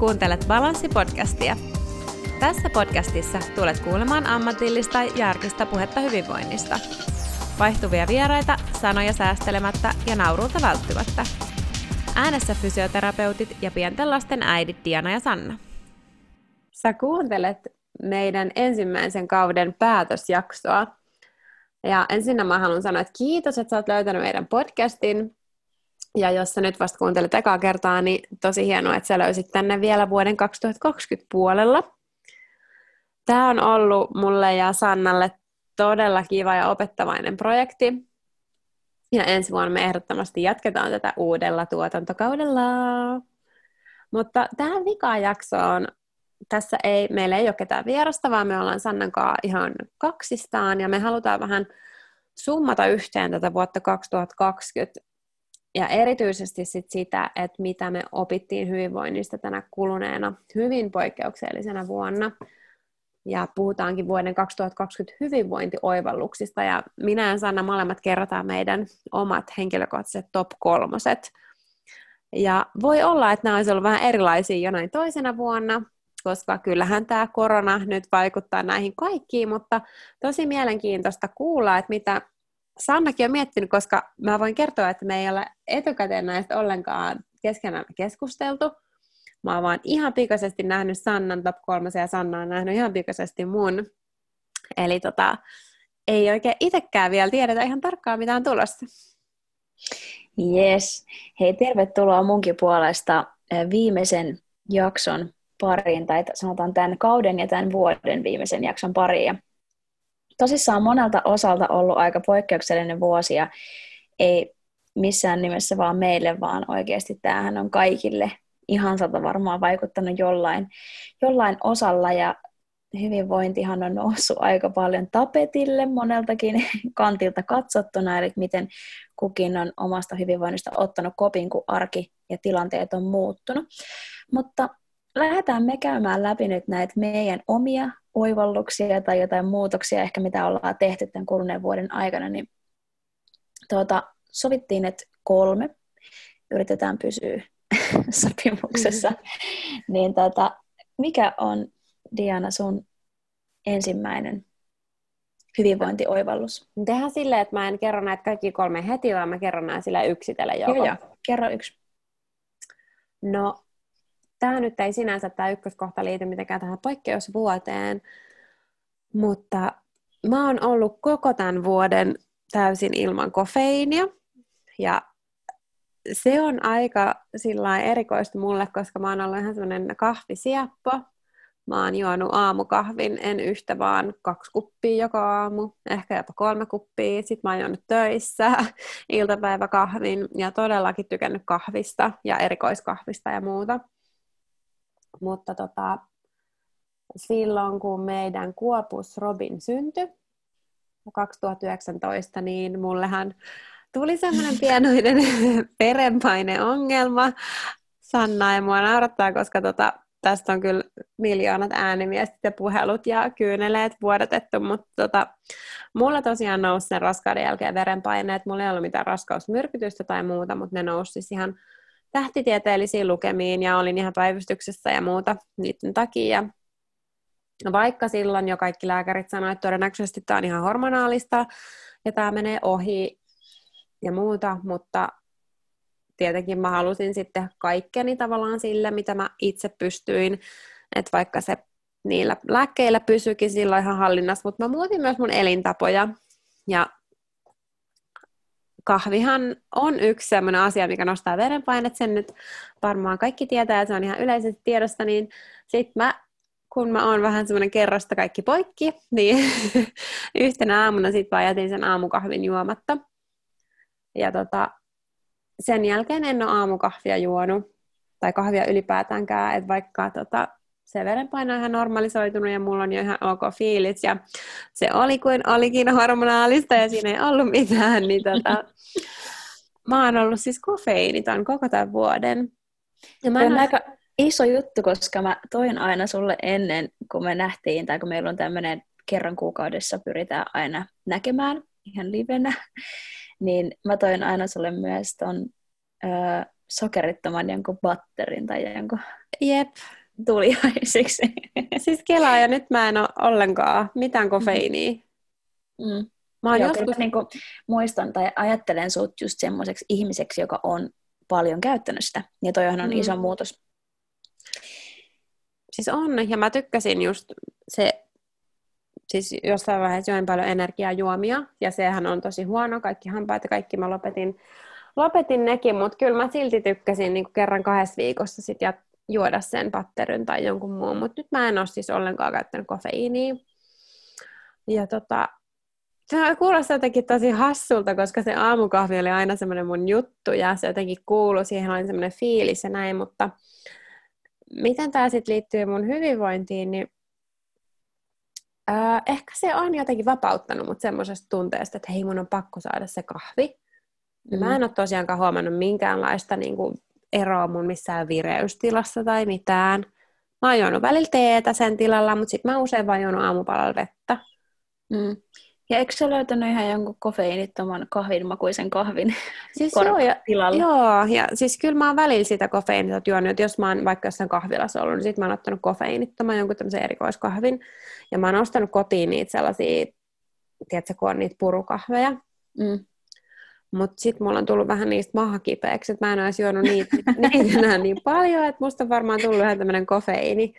Kuuntelet Balanssi-podcastia. Tässä podcastissa tulet kuulemaan ammatillista ja arkista puhetta hyvinvoinnista. Vaihtuvia vieraita, sanoja säästelemättä ja nauruuta välttymättä. Äänessä fysioterapeutit ja pienten lasten äidit Diana ja Sanna. Sä kuuntelet meidän ensimmäisen kauden päätösjaksoa. Ja ensinnä mä haluan sanoa, että kiitos, että sä oot löytänyt meidän podcastin. Ja jos sä nyt vasta kuuntelet ekaa kertaa, niin tosi hienoa, että sä löysit tänne vielä vuoden 2020 puolella. Tämä on ollut mulle ja Sannalle todella kiva ja opettavainen projekti. Ja ensi vuonna me ehdottomasti jatketaan tätä uudella tuotantokaudella. Mutta tähän vikaan jaksoon tässä ei, meillä ei ole ketään vierasta, vaan me ollaan Sannan kanssa ihan kaksistaan ja me halutaan vähän summata yhteen tätä vuotta 2020 ja erityisesti sit sitä, että mitä me opittiin hyvinvoinnista tänä kuluneena hyvin poikkeuksellisena vuonna. Ja puhutaankin vuoden 2020 hyvinvointioivalluksista. Ja minä ja Sanna molemmat kerrotaan meidän omat henkilökohtaiset top kolmoset. Ja voi olla, että nämä olisivat vähän erilaisia jonain toisena vuonna, koska kyllähän tämä korona nyt vaikuttaa näihin kaikkiin, mutta tosi mielenkiintoista kuulla, että mitä Sannakin on miettinyt, koska mä voin kertoa, että me ei ole etukäteen näistä ollenkaan keskenään keskusteltu. Mä oon vaan ihan pikaisesti nähnyt Sannan top 3 ja Sanna on nähnyt ihan pikaisesti mun. Eli tota, ei oikein itsekään vielä tiedetä ihan tarkkaan, mitä on tulossa. Yes. Hei, tervetuloa munkin puolesta viimeisen jakson pariin, tai sanotaan tämän kauden ja tämän vuoden viimeisen jakson pariin tosissaan monelta osalta ollut aika poikkeuksellinen vuosi ja ei missään nimessä vaan meille, vaan oikeasti tämähän on kaikille ihan sata varmaan vaikuttanut jollain, jollain osalla ja hyvinvointihan on noussut aika paljon tapetille moneltakin kantilta katsottuna, eli miten kukin on omasta hyvinvoinnista ottanut kopin, kun arki ja tilanteet on muuttunut. Mutta lähdetään me käymään läpi nyt näitä meidän omia oivalluksia tai jotain muutoksia ehkä, mitä ollaan tehty tämän kuluneen vuoden aikana, niin tuota, sovittiin, että kolme yritetään pysyä sopimuksessa. Mm-hmm. niin tuota, mikä on Diana sun ensimmäinen hyvinvointioivallus? Tehdään silleen, että mä en kerro näitä kaikki kolme heti, vaan mä kerron nämä sillä yksitellen joko. Joo, joo. Kerro yksi. No, tämä nyt ei sinänsä tämä ykköskohta liity mitenkään tähän poikkeusvuoteen, mutta mä oon ollut koko tämän vuoden täysin ilman kofeiinia ja se on aika erikoista mulle, koska mä oon ollut ihan semmoinen kahvisieppo. Mä oon juonut aamukahvin, en yhtä vaan kaksi kuppia joka aamu, ehkä jopa kolme kuppia. Sitten mä oon juonut töissä iltapäiväkahvin ja todellakin tykännyt kahvista ja erikoiskahvista ja muuta. Mutta tota, silloin, kun meidän Kuopus Robin syntyi 2019, niin mullehan tuli semmoinen pienoinen verenpaineongelma. Sanna ja mua naurattaa, koska tota, tästä on kyllä miljoonat ääniviestit ja puhelut ja kyyneleet vuodatettu, mutta tota, mulla tosiaan nousi sen raskauden jälkeen verenpaineet. Mulla ei ollut mitään raskausmyrkytystä tai muuta, mutta ne nousi siis ihan tähtitieteellisiin lukemiin ja olin ihan päivystyksessä ja muuta niiden takia. Vaikka silloin jo kaikki lääkärit sanoivat, että todennäköisesti tämä on ihan hormonaalista ja tämä menee ohi ja muuta, mutta tietenkin mä halusin sitten kaikkeni tavallaan sille, mitä mä itse pystyin, että vaikka se niillä lääkkeillä pysyikin silloin ihan hallinnassa, mutta mä muutin myös mun elintapoja ja kahvihan on yksi sellainen asia, mikä nostaa verenpainet, sen nyt varmaan kaikki tietää, se on ihan yleisesti tiedosta, niin sitten mä, kun mä oon vähän semmoinen kerrasta kaikki poikki, niin yhtenä aamuna sitten vaan jätin sen aamukahvin juomatta. Ja tota, sen jälkeen en ole aamukahvia juonut, tai kahvia ylipäätäänkään, että vaikka tota, se verenpaino on ihan normalisoitunut ja mulla on jo ihan ok fiilis ja se oli kuin olikin hormonaalista ja siinä ei ollut mitään, niin tota, mä oon ollut siis kofeiiniton koko tämän vuoden. Ja mä aika iso juttu, koska mä toin aina sulle ennen, kun me nähtiin, tai kun meillä on tämmöinen kerran kuukaudessa pyritään aina näkemään ihan livenä, niin mä toin aina sulle myös ton ö, sokerittoman jonkun batterin tai jonkun Jep. Tuliaisiksi. Siis kelaa ja nyt mä en ole ollenkaan mitään kofeiiniä. Mm. Mä Joo, joskus... mä niinku muistan tai ajattelen sut just semmoiseksi ihmiseksi, joka on paljon käyttänyt sitä. Ja toihan on Mm. iso muutos. Siis on, ja mä tykkäsin just se, siis jossain vaiheessa join paljon energiajuomia, ja sehän on tosi huono, kaikki hampaat ja kaikki mä lopetin, lopetin nekin, mutta kyllä mä silti tykkäsin niin kerran kahdessa viikossa sit ja juoda sen patterin tai jonkun muun, mutta nyt mä en ole siis ollenkaan käyttänyt kofeiiniä. Ja tota, se kuulostaa jotenkin tosi hassulta, koska se aamukahvi oli aina semmoinen mun juttu, ja se jotenkin kuului, siihen oli semmoinen fiilis ja näin, mutta miten tämä sitten liittyy mun hyvinvointiin, niin ää, ehkä se on jotenkin vapauttanut mut semmoisesta tunteesta, että hei, mun on pakko saada se kahvi. Mm. Mä en ole tosiaankaan huomannut minkäänlaista niin kuin, eroa mun missään vireystilassa tai mitään. Mä oon juonut välillä teetä sen tilalla, mutta sitten mä oon usein vaan juonut aamupalalla vettä. Mm. Ja eikö sä löytänyt ihan jonkun kofeiinittoman kahvinmakuisen kahvin Siis joo, ja, tilalla? joo, ja siis kyllä mä oon välillä sitä kofeiinitot juonut, jos mä oon vaikka jossain kahvilassa ollut, niin sit mä oon ottanut kofeiinittoman jonkun tämmöisen erikoiskahvin, ja mä oon ostanut kotiin niitä sellaisia, tiedätkö, kun on niitä purukahveja, Mm. Mutta sitten mulla on tullut vähän niistä maha kipeäksi, että mä en ole edes juonut niitä, niitä enää niin paljon, että musta on varmaan tullut ihan tämmöinen kofeiini,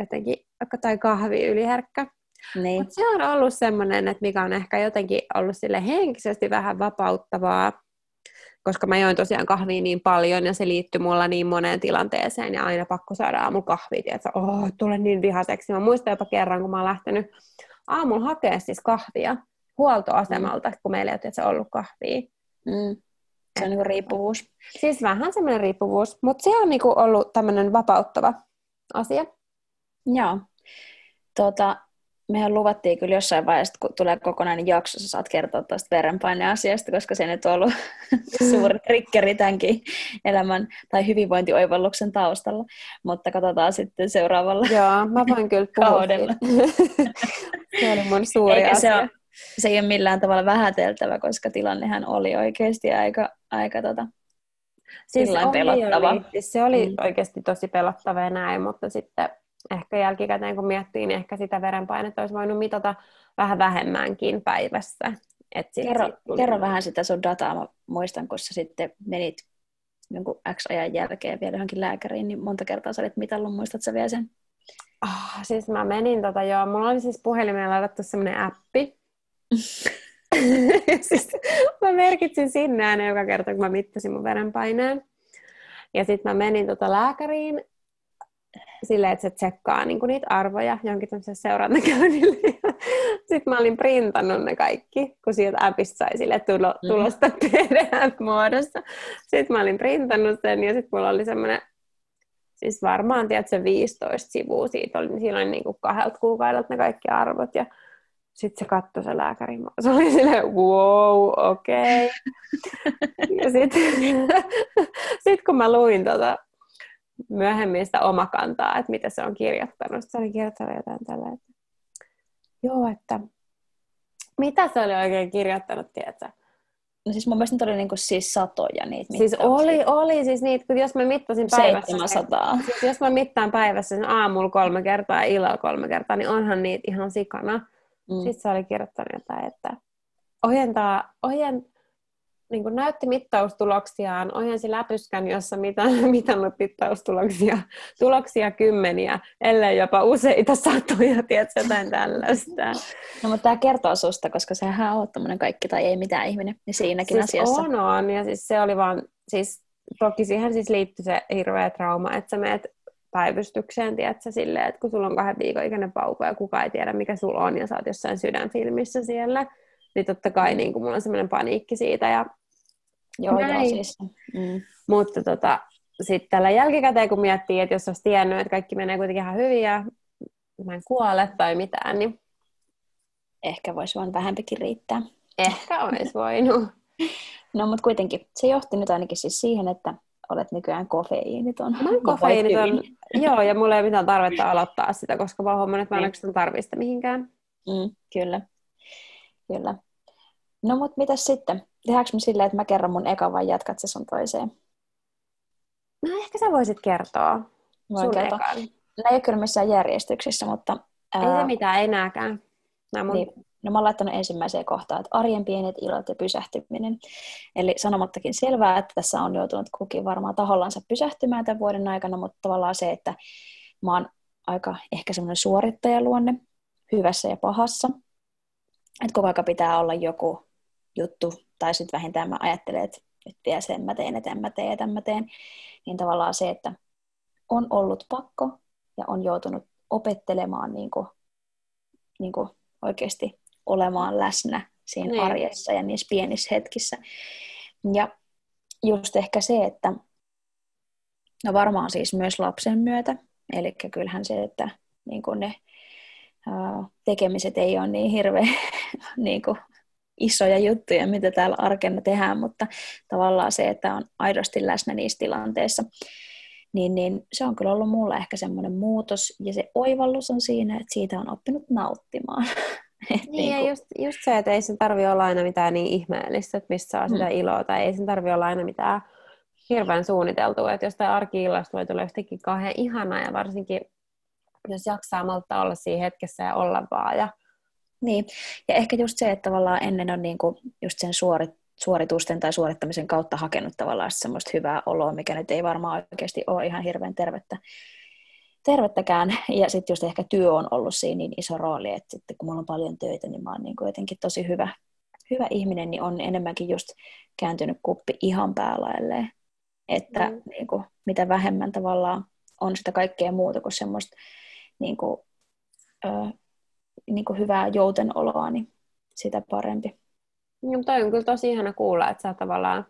jotenkin, tai kahvi yliherkkä. Niin. Mut se on ollut semmoinen, että mikä on ehkä jotenkin ollut sille henkisesti vähän vapauttavaa, koska mä join tosiaan kahvia niin paljon ja se liittyi mulla niin moneen tilanteeseen ja aina pakko saada aamulla kahvia, että oh, tulen niin vihaseksi. Mä muistan jopa kerran, kun mä oon lähtenyt aamulla hakea siis kahvia huoltoasemalta, kun meillä ei ole ollut kahvia. Mm. Se on niinku riippuvuus. Siis vähän semmoinen riippuvuus, mutta se on niinku ollut tämmöinen vapauttava asia. Joo. Tota, mehän luvattiin kyllä jossain vaiheessa, kun tulee kokonainen jakso, sä saat kertoa tuosta verenpaineasiasta, koska se nyt on ollut suuri triggeri tämänkin elämän tai hyvinvointioivalluksen taustalla. Mutta katsotaan sitten seuraavalla Joo, mä voin kyllä puhua kaudella. se oli mun suuri Eikä se, asia. ole, se ei ole millään tavalla vähäteltävä, koska tilannehan oli oikeasti aika, aika tota, sillain pelottava. Oli, siis se oli Mm. oikeasti tosi pelottava ja näin, mutta sitten ehkä jälkikäteen kun miettii, niin ehkä sitä verenpainetta olisi voinut mitata vähän vähemmänkin päivässä. Et sit, Kerro, sit tuli- kerro vähän sitä sun dataa. Mä muistan, kun sä sitten menit jonkun X-ajan jälkeen vielä johonkin lääkäriin, niin monta kertaa sä olit mitallut, muistatko sä vielä sen? Ah, siis mä menin tota joo, mulla oli siis puhelimeen ladattu semmoinen appi. siis mä merkitsin sinne aina joka kerta, kun mä mittasin mun verenpaineen. Ja sitten mä menin tota lääkäriin silleen, että se tsekkaa niinku niitä arvoja jonkin tämmöisessä seurantakäynnille. Sitten mä olin printannut ne kaikki, kun sieltä appista sai sille tulo, Mm. tulosta PDF-muodossa. Sitten mä olin printannut sen ja sitten mulla oli semmoinen siis varmaan, tiedätkö, 15 sivua siitä oli, siinä oli niin kuin kahdelta kuukaudelta ne kaikki arvot ja sitten se katsoi se lääkäri, se oli silleen, wow, okei. Okay. ja sitten sit kun mä luin tota, myöhemmin sitä omakantaa, että mitä se on kirjoittanut, se oli kirjoittanut jotain tällä, että joo, että mitä se oli oikein kirjoittanut, tiedätkö? No siis mun mielestä oli niinku siis satoja niitä Siis mittauksia. oli, oli siis niitä, kun jos mä mittasin päivässä... 700. Siis jos mä mittaan päivässä sen aamulla kolme kertaa ja illalla kolme kertaa, niin onhan niitä ihan sikana. Mm. Sitten se oli kirjoittanut jotain, että ojentaa, ojen, niin kuin näytti mittaustuloksiaan, ojensi lätyskän, jossa mitä, mitannut mittaustuloksia, tuloksia kymmeniä, ellei jopa useita satoja, tiedätkö, jotain tällaista. No, mutta tämä kertoo susta, koska sähän on tämmöinen kaikki tai ei mitään ihminen, niin siinäkin siis asiassa. on, on, ja siis se oli vaan, siis toki siihen siis liittyi se hirveä trauma, että sä meet päivystykseen, tiedätkö, silleen, että kun sulla on kahden viikon ikäinen vauva ja kukaan ei tiedä, mikä sulla on, ja sä oot jossain sydänfilmissä siellä, niin totta kai niin kuin mulla on semmoinen paniikki siitä, ja Joo, joo, siis. Mm. Mutta tota, sitten tällä jälkikäteen, kun miettii, että jos olisi tiennyt, että kaikki menee kuitenkin ihan hyvin ja mä en kuole tai mitään, niin Ehkä voisi vaan vähempikin riittää. ehkä olisi voinut. No, mutta kuitenkin se johti nyt ainakin siis siihen, että olet nykyään kofeiiniton. Mä oon kofeiiniton, joo, ja mulla ei ole mitään tarvetta aloittaa sitä, koska mä oon huomannut, että mä en Niin. oikeastaan tarvitse sitä mihinkään. Mm, kyllä. Kyllä. No, mutta mitäs sitten? Tehdäänkö me silleen, että mä kerron mun eka vai jatkat se sun toiseen? No ehkä sä voisit kertoa Voin sun kertoa. ekan. Ne ei ole kyllä missään järjestyksessä, mutta... Ei se mitään, ei nääkään. Nämä mun... Niin. No mä oon laittanut ensimmäiseen kohtaan, että arjen pienet ilot ja pysähtyminen. Eli sanomattakin selvää, että tässä on joutunut kukin varmaan tahollansa pysähtymään tämän vuoden aikana, mutta tavallaan se, että mä oon aika ehkä semmoinen suorittajaluonne hyvässä ja pahassa. Että koko aika pitää olla joku juttu, tai sitten vähintään mä ajattelen, että nyt vielä sen mä teen, tämän mä teen, tämän mä teen. Niin tavallaan se, että on ollut pakko ja on joutunut opettelemaan niin kuin, niin kuin oikeasti olemaan läsnä siinä Niin. arjessa ja niissä pienissä hetkissä. Ja just ehkä se, että no varmaan siis myös lapsen myötä, eli kyllähän se, että niin kuin ne tekemiset ei ole niin hirveän niin kuin isoja juttuja, mitä täällä arkena tehdään, mutta tavallaan se, että on aidosti läsnä niissä tilanteissa, niin, niin se on kyllä ollut mulle ehkä semmoinen muutos, ja se oivallus on siinä, että siitä on oppinut nauttimaan. Et Niin, ja niinku- just, just se, että ei sen tarvi olla aina mitään niin ihmeellistä, että mistä saa sitä Mm. iloa, tai ei sen tarvi olla aina mitään hirveän suunniteltua, että jostain arki-illasta voi tulla yhtäkkiä kauhean ihanaa, ja varsinkin jos jaksaa malttaa olla siinä hetkessä ja olla vaan, ja Niin, ja ehkä just se, että tavallaan ennen on niinku just sen suorit, suoritusten tai suorittamisen kautta hakenut tavallaan semmoista hyvää oloa, mikä nyt ei varmaan oikeasti ole ihan hirveän tervettä, tervettäkään. Ja sitten just ehkä työ on ollut siinä niin iso rooli, että sitten kun mulla on paljon töitä, niin mä oon niinku jotenkin tosi hyvä, hyvä ihminen, niin on enemmänkin just kääntynyt kuppi ihan päälailleen. Että Mm. niinku, mitä vähemmän tavallaan on sitä kaikkea muuta kuin semmoista niinku, ö, niin kuin hyvää joutenoloa, niin sitä parempi. Joo, toi on kyllä tosi ihana kuulla, että sä tavallaan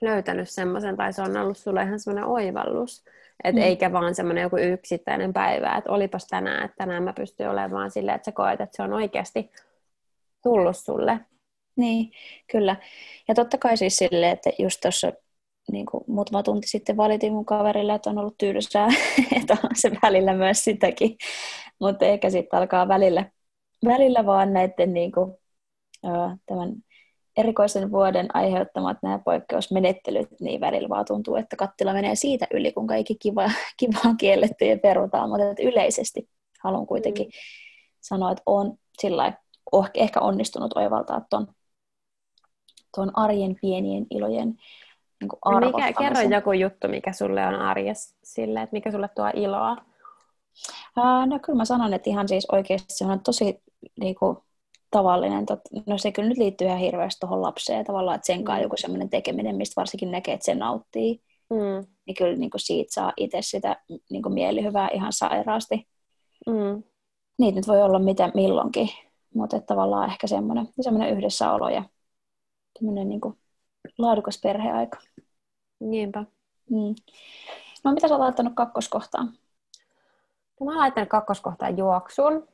löytänyt semmoisen, tai se on ollut sulle ihan semmoinen oivallus, et Mm. eikä vaan semmoinen joku yksittäinen päivä, että olipas tänään, että tänään mä pystyn olemaan silleen, että sä koet, että se on oikeasti tullut sulle. Niin, kyllä. Ja totta kai siis silleen, että just tuossa niin kuin muutama tunti sitten valitin mun kaverille, että on ollut tylsää, että on se välillä myös sitäkin. Mutta ehkä sitten alkaa välillä, välillä vaan näiden niin kuin, tämän erikoisen vuoden aiheuttamat nämä poikkeusmenettelyt, niin välillä vaan tuntuu, että kattila menee siitä yli, kun kaikki kiva, kiva on kielletty ja perutaan, mutta että yleisesti haluan kuitenkin mm. sanoa, että on sillä ehkä onnistunut oivaltaa ton, ton arjen pienien ilojen niin no mikä, kerro joku juttu, mikä sulle on arjessa sille, että mikä sulle tuo iloa? Uh, no kyllä mä sanon, että ihan siis oikeasti se on tosi niin kuin, tavallinen. Tot, no se kyllä nyt liittyy ihan hirveästi tuohon lapseen tavallaan, että sen kanssa joku semmoinen tekeminen, mistä varsinkin näkee, että se nauttii. Mm. Niin kyllä niin kuin siitä saa itse sitä niin kuin mielihyvää ihan sairaasti. Mm. Niitä nyt voi olla mitä milloinkin, mutta tavallaan ehkä semmoinen, semmoinen yhdessäolo ja semmoinen niin kuin laadukas perheaika. Niinpä. Mm. No mitä sä oot laittanut kakkoskohtaan? No, mä oon laittanut kakkoskohtaan juoksun.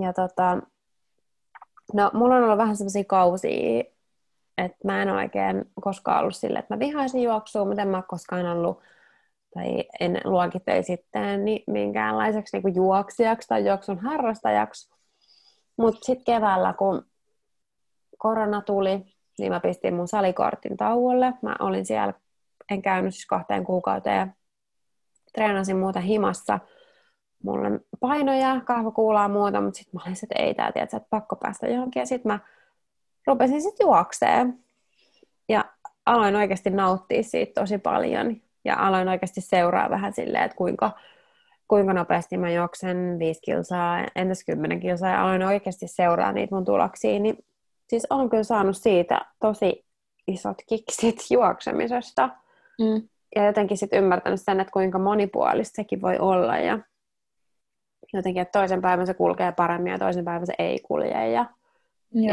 Ja tota, no mulla on ollut vähän semmoisia kausia, että mä en oikein koskaan ollut silleen, että mä vihaisin juoksua, mutta en mä koskaan ollut, tai en luokitteli sitten niin minkäänlaiseksi niin juoksijaksi tai juoksun harrastajaksi. Mutta sitten keväällä, kun korona tuli, niin mä pistin mun salikortin tauolle. Mä olin siellä, en käynyt siis kahteen kuukauteen, treenasin muuta himassa. Mulla on painoja, kahvakuulaa muuta, mutta sitten mä olin, että ei tää, tiedät, että pakko päästä johonkin. Ja sitten mä rupesin sitten juokseen. Ja aloin oikeasti nauttia siitä tosi paljon. Ja aloin oikeasti seuraa vähän silleen, että kuinka, kuinka nopeasti mä juoksen 5 kilsaa, entäs 10 kilsaa. Ja aloin oikeasti seuraa niitä mun tuloksia. Niin siis olen kyllä saanut siitä tosi isot kiksit juoksemisesta. Mm. Ja jotenkin sitten ymmärtänyt sen, että kuinka monipuolista sekin voi olla. Ja jotenkin, että toisen päivän se kulkee paremmin ja toisen päivän se ei kulje. Ja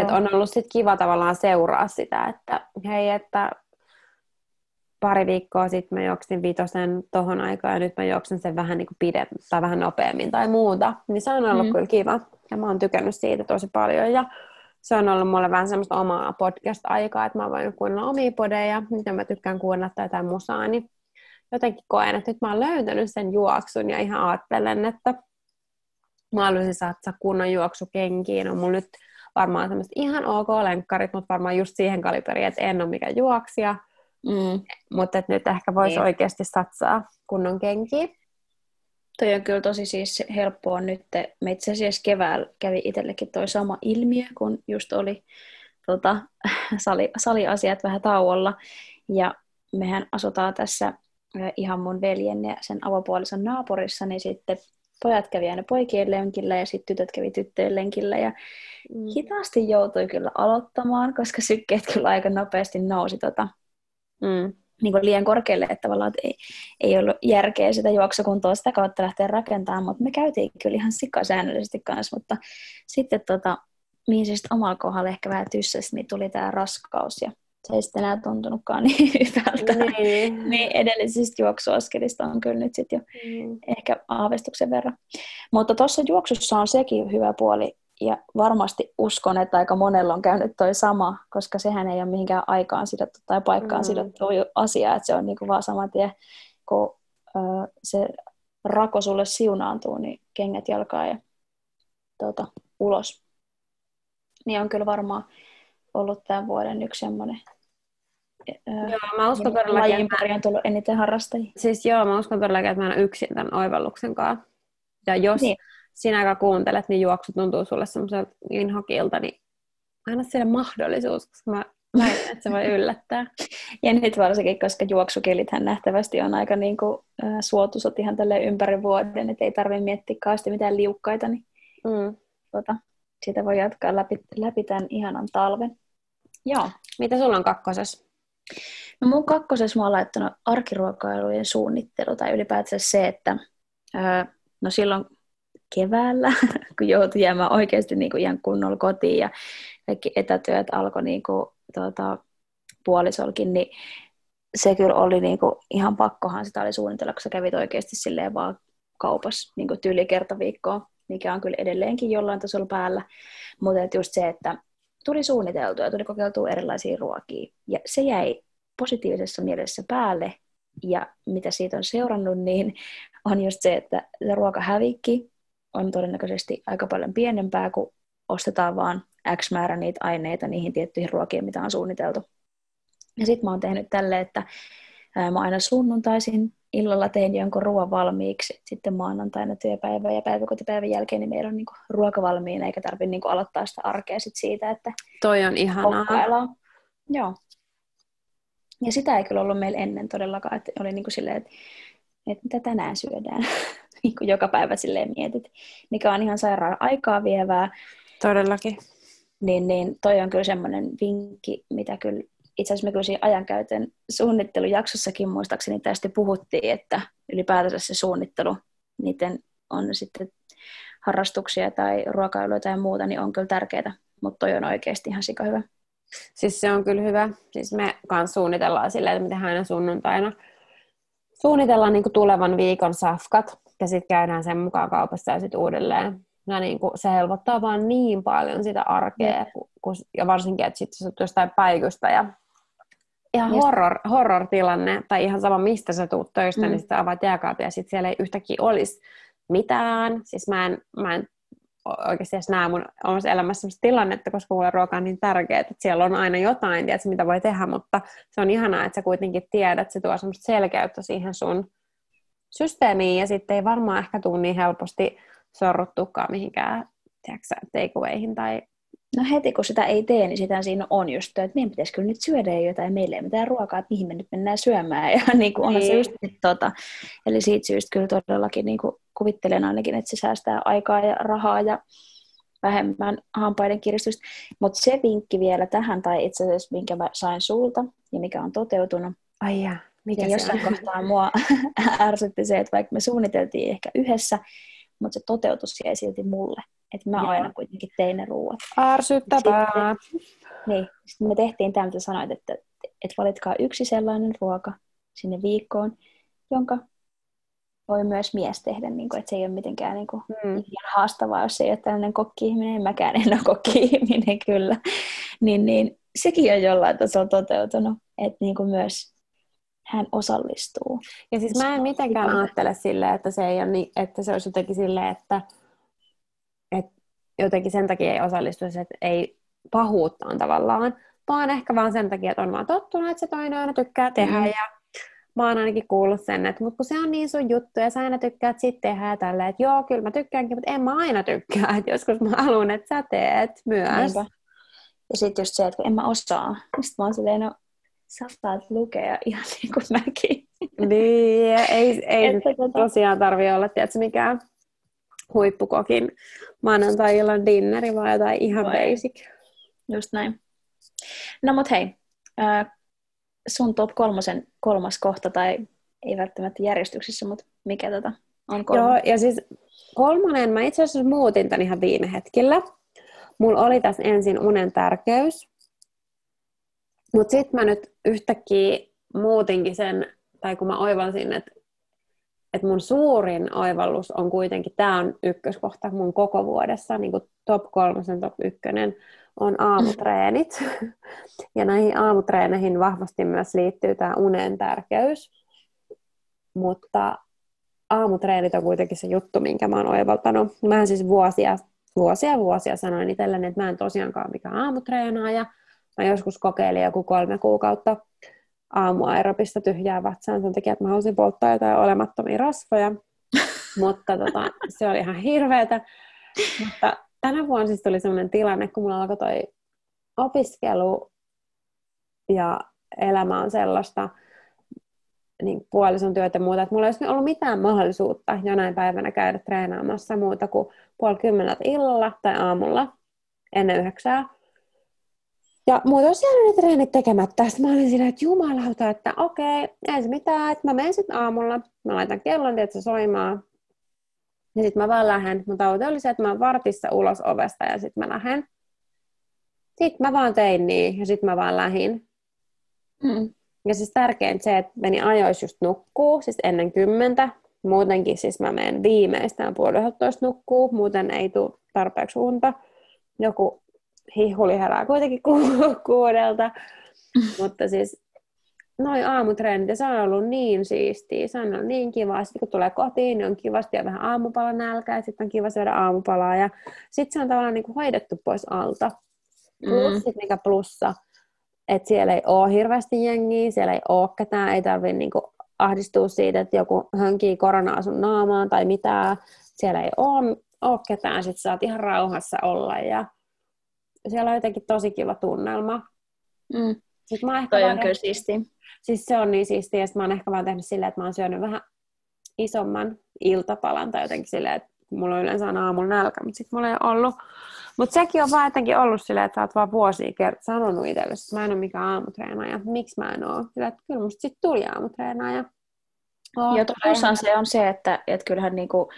että on ollut sitten kiva tavallaan seuraa sitä, että hei, että pari viikkoa sitten mä juoksin vitosen tohon aikaan ja nyt mä juoksen sen vähän niin pidemmin tai vähän nopeammin tai muuta. Niin se on ollut mm. kyllä kiva ja mä oon tykännyt siitä tosi paljon ja se on ollut mulle vähän semmoista omaa podcast-aikaa, että mä voin kuunnella omia podeja, mitä mä tykkään kuunnella tai jotain musaa, niin jotenkin koen, että nyt mä oon löytänyt sen juoksun ja ihan ajattelen, että mä haluaisin saada kunnon juoksukenkiin. On mulla nyt varmaan semmoista ihan ok lenkkarit, mutta varmaan just siihen kaliberiin, että en ole mikään juoksija, Mm. Mutta nyt ehkä voisi Niin. oikeasti satsaa kunnon kenkiä. Toi on kyllä tosi siis helppoa nyt. Me itse asiassa keväällä kävi itsellekin toi sama ilmiö, kun just oli tota, sali, saliasiat vähän tauolla. Ja mehän asutaan tässä ihan mun veljen ja sen avopuolison naapurissa, niin sitten pojat kävi aina poikien lenkillä ja sitten tytöt kävi tyttöjen lenkillä. Ja Mm. hitaasti joutui kyllä aloittamaan, koska sykkeet kyllä aika nopeasti nousi tota, Mm. niin kuin liian korkealle, että tavallaan että ei, ei ollut järkeä sitä juoksukuntoa sitä kautta lähteä rakentamaan, mutta me käytiin kyllä ihan sikasäännöllisesti kanssa, mutta sitten tota, mihin se sitten omalla kohdalla ehkä vähän tyssäsi, niin tuli tämä raskaus ja se ei sitten enää tuntunutkaan niin hyvältä. Niin. Niin edellisistä juoksuaskelista on kyllä nyt sitten jo Mm. ehkä aavistuksen verran. Mutta tuossa juoksussa on sekin hyvä puoli, ja varmasti uskon, että aika monella on käynyt toi sama, koska sehän ei ole mihinkään aikaan sidottu tai paikkaan Mm. sidottu asia, että se on niinku vaan saman tien, kun ö, se rako sulle siunaantuu, niin kengät jalkaa ja tota, ulos. Niin on kyllä varmaan ollut tämän vuoden yksi semmoinen Joo, mä uskon todellakin, lajin että pari on tullut eniten harrastajia. Siis joo, mä uskon todellakin, että mä en yksin tämän oivalluksen kanssa. Ja jos Niin. niin. sinä aika kuuntelet, niin juoksu tuntuu sulle semmoiselta inhokilta, niin anna sille mahdollisuus, koska mä väitän, että se voi yllättää. Ja nyt varsinkin, koska juoksukelithän nähtävästi on aika niin kuin, äh, suotuisat ihan tälle ympäri vuoden, että ei tarvitse miettiä kauheasti mitään liukkaita, niin Mm. tota, sitä voi jatkaa läpi, läpi tämän ihanan talven. Joo. Mitä sulla on kakkosessa? No mun kakkosessa mä oon laittanut arkiruokailujen suunnittelu, tai ylipäätään se, että no silloin keväällä, kun joutui jäämään oikeasti niin kuin ihan kunnolla kotiin ja kaikki etätyöt alkoi niin kuin, tuota, puolisolkin, niin se kyllä oli niin kuin, ihan pakkohan sitä oli suunnitella, kun sä kävit oikeasti silleen vaan kaupassa niin tyyli kerta viikkoa, mikä on kyllä edelleenkin jollain tasolla päällä. Mutta just se, että tuli suunniteltua tuli kokeiltua erilaisia ruokia. Ja se jäi positiivisessa mielessä päälle. Ja mitä siitä on seurannut, niin on just se, että se ruokahävikki on todennäköisesti aika paljon pienempää, kun ostetaan vaan X määrä niitä aineita niihin tiettyihin ruokiin, mitä on suunniteltu. Ja sitten mä oon tehnyt tälle, että mä aina sunnuntaisin illalla tein jonkun ruoan valmiiksi. Sitten maanantaina työpäivä ja päiväkotipäivän jälkeen niin meillä on niinku ruoka valmiina, eikä tarvitse niinku aloittaa sitä arkea sit siitä, että Toi on ihanaa. kokkaillaan. Joo. Ja sitä ei kyllä ollut meillä ennen todellakaan, että oli niinku silleen, että, että mitä tänään syödään. niin kuin joka päivä silleen mietit, mikä on ihan sairaan aikaa vievää. Todellakin. Niin, niin toi on kyllä semmoinen vinkki, mitä kyllä itse asiassa me kyllä siinä ajankäytön suunnittelujaksossakin muistaakseni tästä puhuttiin, että ylipäätänsä se suunnittelu, niiden on sitten harrastuksia tai ruokailuja tai muuta, niin on kyllä tärkeää, mutta toi on oikeasti ihan sika hyvä. Siis se on kyllä hyvä. Siis me kanssa suunnitellaan silleen, että me aina sunnuntaina. Suunnitellaan niin tulevan viikon safkat ja sitten käydään sen mukaan kaupassa ja sitten uudelleen. Ja niin kuin, se helpottaa vaan niin paljon sitä arkea, ku, ku, ja varsinkin, että sitten sä jostain paikusta ja ihan Ja- horror, horror-tilanne, tai ihan sama mistä sä tuut töistä, Mm. mm. niin sitten avaat jääkaapia ja sitten siellä ei yhtäkkiä olisi mitään. Siis mä en, mä en oikeasti edes näe mun omassa elämässä sellaista tilannetta, koska mulle ruoka on niin tärkeää, että siellä on aina jotain, tiedätkö, mitä voi tehdä, mutta se on ihanaa, että sä kuitenkin tiedät, että se tuo semmoista selkeyttä siihen sun systeemiin, ja sitten ei varmaan ehkä tule niin helposti sorruttukaan mihinkään tiedätkö, takeawayhin tai No heti kun sitä ei tee, niin sitä siinä on just, että meidän pitäisi kyllä nyt syödä jotain, meillä ei mitään ruokaa, että mihin me nyt mennään syömään. Ja niin kuin onhan se Niin. just, että tota, eli siitä syystä kyllä todellakin niin kuin kuvittelen ainakin, että se säästää aikaa ja rahaa ja vähemmän hampaiden kiristystä. Mutta se vinkki vielä tähän, tai itse asiassa minkä mä sain sulta ja mikä on toteutunut, ai jaa, mikä ja se jossain on? kohtaa mua ärsytti se, että vaikka me suunniteltiin ehkä yhdessä, mutta se toteutus jäi silti mulle. Että mä Joo. aina kuitenkin tein ne ruuat. Ärsyttävää. Niin, sitten me tehtiin tämä, mitä sanoit, että, että valitkaa yksi sellainen ruoka sinne viikkoon, jonka voi myös mies tehdä, niin kuin, että se ei ole mitenkään niin kuin, Mm. haastavaa, jos ei ole tällainen kokki-ihminen, mäkään en ole kokki-ihminen kyllä, niin, niin sekin on jollain tasolla toteutunut, että niin kuin myös hän osallistuu. Ja siis mä en mitenkään ajattele silleen, että se, ei ole niin, että se olisi jotenkin silleen, että, että jotenkin sen takia ei osallistuisi, että ei pahuuttaan tavallaan, vaan ehkä vaan sen takia, että on vaan tottunut, että se toinen aina tykkää tehdä mm. ja mä oon ainakin kuullut sen, että mutta kun se on niin sun juttu ja sä aina tykkäät sit tehdä ja tälleen, että joo, kyllä mä tykkäänkin, mutta en mä aina tykkää, että joskus mä haluan, että sä teet myös. Niinpä. Ja sitten just se, että kun en mä osaa, niin mä oon silleen, no saat lukea ihan niin kuin mäkin. Niin, ei, ei tota- tosiaan tarvi olla, tiedätkö, mikään huippukokin maanantai-illan dinneri, vaan jotain ihan Voi. basic. Just näin. No mut hei, sun top kolmosen kolmas kohta, tai ei välttämättä järjestyksessä, mutta mikä tota on kolmas? Joo, ja siis kolmonen, mä itse asiassa muutin tän ihan viime hetkellä. Mulla oli tässä ensin unen tärkeys, mutta sitten mä nyt yhtäkkiä muutinkin sen, tai kun mä oivalsin, että että mun suurin oivallus on kuitenkin, tämä on ykköskohta mun koko vuodessa, niin kuin top kolmosen, top ykkönen, on aamutreenit. Ja näihin aamutreeneihin vahvasti myös liittyy tämä unen tärkeys. Mutta aamutreenit on kuitenkin se juttu, minkä mä oon oivaltanut. Mä siis vuosia, vuosia vuosia sanoin itselleni, että mä en tosiaankaan mikään aamutreenaaja. Mä joskus kokeilin joku kolme kuukautta aamuaerobista tyhjää vatsaan sen takia, että mä halusin polttaa jotain olemattomia rasvoja. Mutta tota, se oli ihan hirveetä. Mutta tänä vuonna siis tuli sellainen tilanne, kun mulla alkoi toi opiskelu ja elämä on sellaista, niin puolison työtä ja muuta, että mulla ei olisi ollut mitään mahdollisuutta jonain päivänä käydä treenaamassa muuta kuin puoli kymmeneltä illalla tai aamulla ennen yhdeksää. Ja mulla olisi jäänyt ne treenit tekemättä. Sitten mä olin siinä, että jumalauta, että okei, ei se mitään, että mä menen sitten aamulla, mä laitan kellon, että se soimaan. Ja sitten mä vaan lähden. Mun tavoite oli se, että mä oon vartissa ulos ovesta ja sitten mä lähden. Sitten mä vaan tein niin ja sitten mä vaan lähin. Mm. Ja siis tärkeintä se, että meni ajois just nukkuu, siis ennen kymmentä. Muutenkin siis mä menen viimeistään puoli nukkuu, muuten ei tule tarpeeksi unta. Joku hihuli herää kuitenkin ku- kuudelta. Mutta siis noin aamutreenit, ja se on ollut niin siistiä, se on ollut niin kiva. Sitten kun tulee kotiin, niin on kivasti ja vähän aamupala nälkä, ja sitten on kiva syödä aamupalaa. Ja sitten se on tavallaan niin kuin hoidettu pois alta. Plus, mm. sit mikä plussa, että siellä ei ole hirveästi jengiä, siellä ei ole ketään, ei tarvitse niin ahdistua siitä, että joku hönkii koronaa sun naamaan tai mitään. Siellä ei ole, ole ketään, sitten saat ihan rauhassa olla ja siellä on jotenkin tosi kiva tunnelma. Mm. Sitten mä ehkä Toi on kyllä siistiä. Siis se on niin siistiä, ja mä oon ehkä vaan tehnyt silleen, että mä oon syönyt vähän isomman iltapalan tai jotenkin silleen, että mulla on yleensä aina aamulla nälkä, mutta sitten mulla ei ollut. Mutta sekin on vaan jotenkin ollut silleen, että sä oot vaan vuosia kert- sanonut itselle, että mä en ole mikään aamutreenaaja. Miksi mä en ole? Silleen, että kyllä musta sitten tuli aamutreenaaja. Oh, ja toisaan se on se, että, että kyllähän niinku,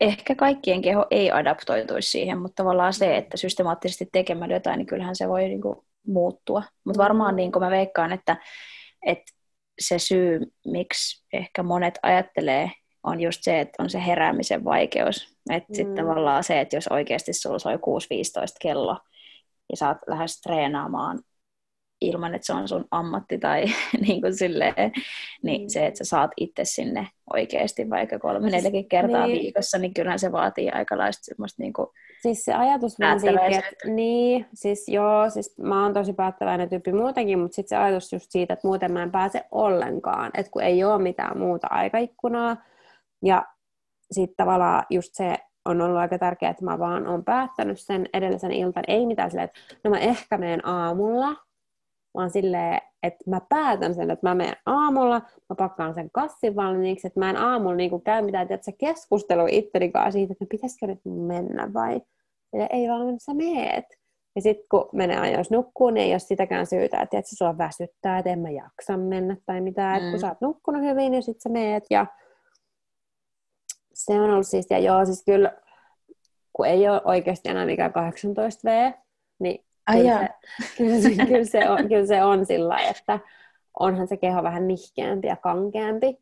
ehkä kaikkien keho ei adaptoituisi siihen, mutta tavallaan se, että systemaattisesti tekemällä jotain, niin kyllähän se voi niin kuin, muuttua. Mutta varmaan niin kuin mä veikkaan, että, että se syy, miksi ehkä monet ajattelee, on just se, että on se heräämisen vaikeus. Että mm. sitten tavallaan se, että jos oikeasti sulla soi 6-15 kello ja sä oot lähes treenaamaan ilman, että se on sun ammatti tai niin kuin silleen, niin mm. se, että sä saat itse sinne oikeasti vaikka kolme, neljäkin kertaa niin. viikossa, niin kyllähän se vaatii aikalaista semmoista niin kuin Siis se ajatus vaan siitä, että niin, siis joo, siis mä oon tosi päättäväinen tyyppi muutenkin, mutta sitten se ajatus just siitä, että muuten mä en pääse ollenkaan, että kun ei ole mitään muuta aikaikkunaa, ja sitten tavallaan just se on ollut aika tärkeää, että mä vaan oon päättänyt sen edellisen iltan, ei mitään silleen, että no mä ehkä menen aamulla, vaan silleen, että mä päätän sen, että mä menen aamulla, mä pakkaan sen kassin valmiiksi, että mä en aamulla niin käy mitään, että se keskustelu itteni kanssa siitä, että no pitäisikö nyt mennä vai ja ei vaan sä meet. Ja sitten kun menee ajoissa nukkuun, niin ei ole sitäkään syytä, että, se sua väsyttää, että en mä jaksa mennä tai mitään. Mm. Että kun sä oot nukkunut hyvin, niin sitten sä meet ja se on ollut siis, ja joo, siis kyllä, kun ei ole oikeasti enää mikään 18V, niin kyllä, se, kyllä, se, kyllä, se on, kyllä se on sillä että onhan se keho vähän nihkeämpi ja kankeampi.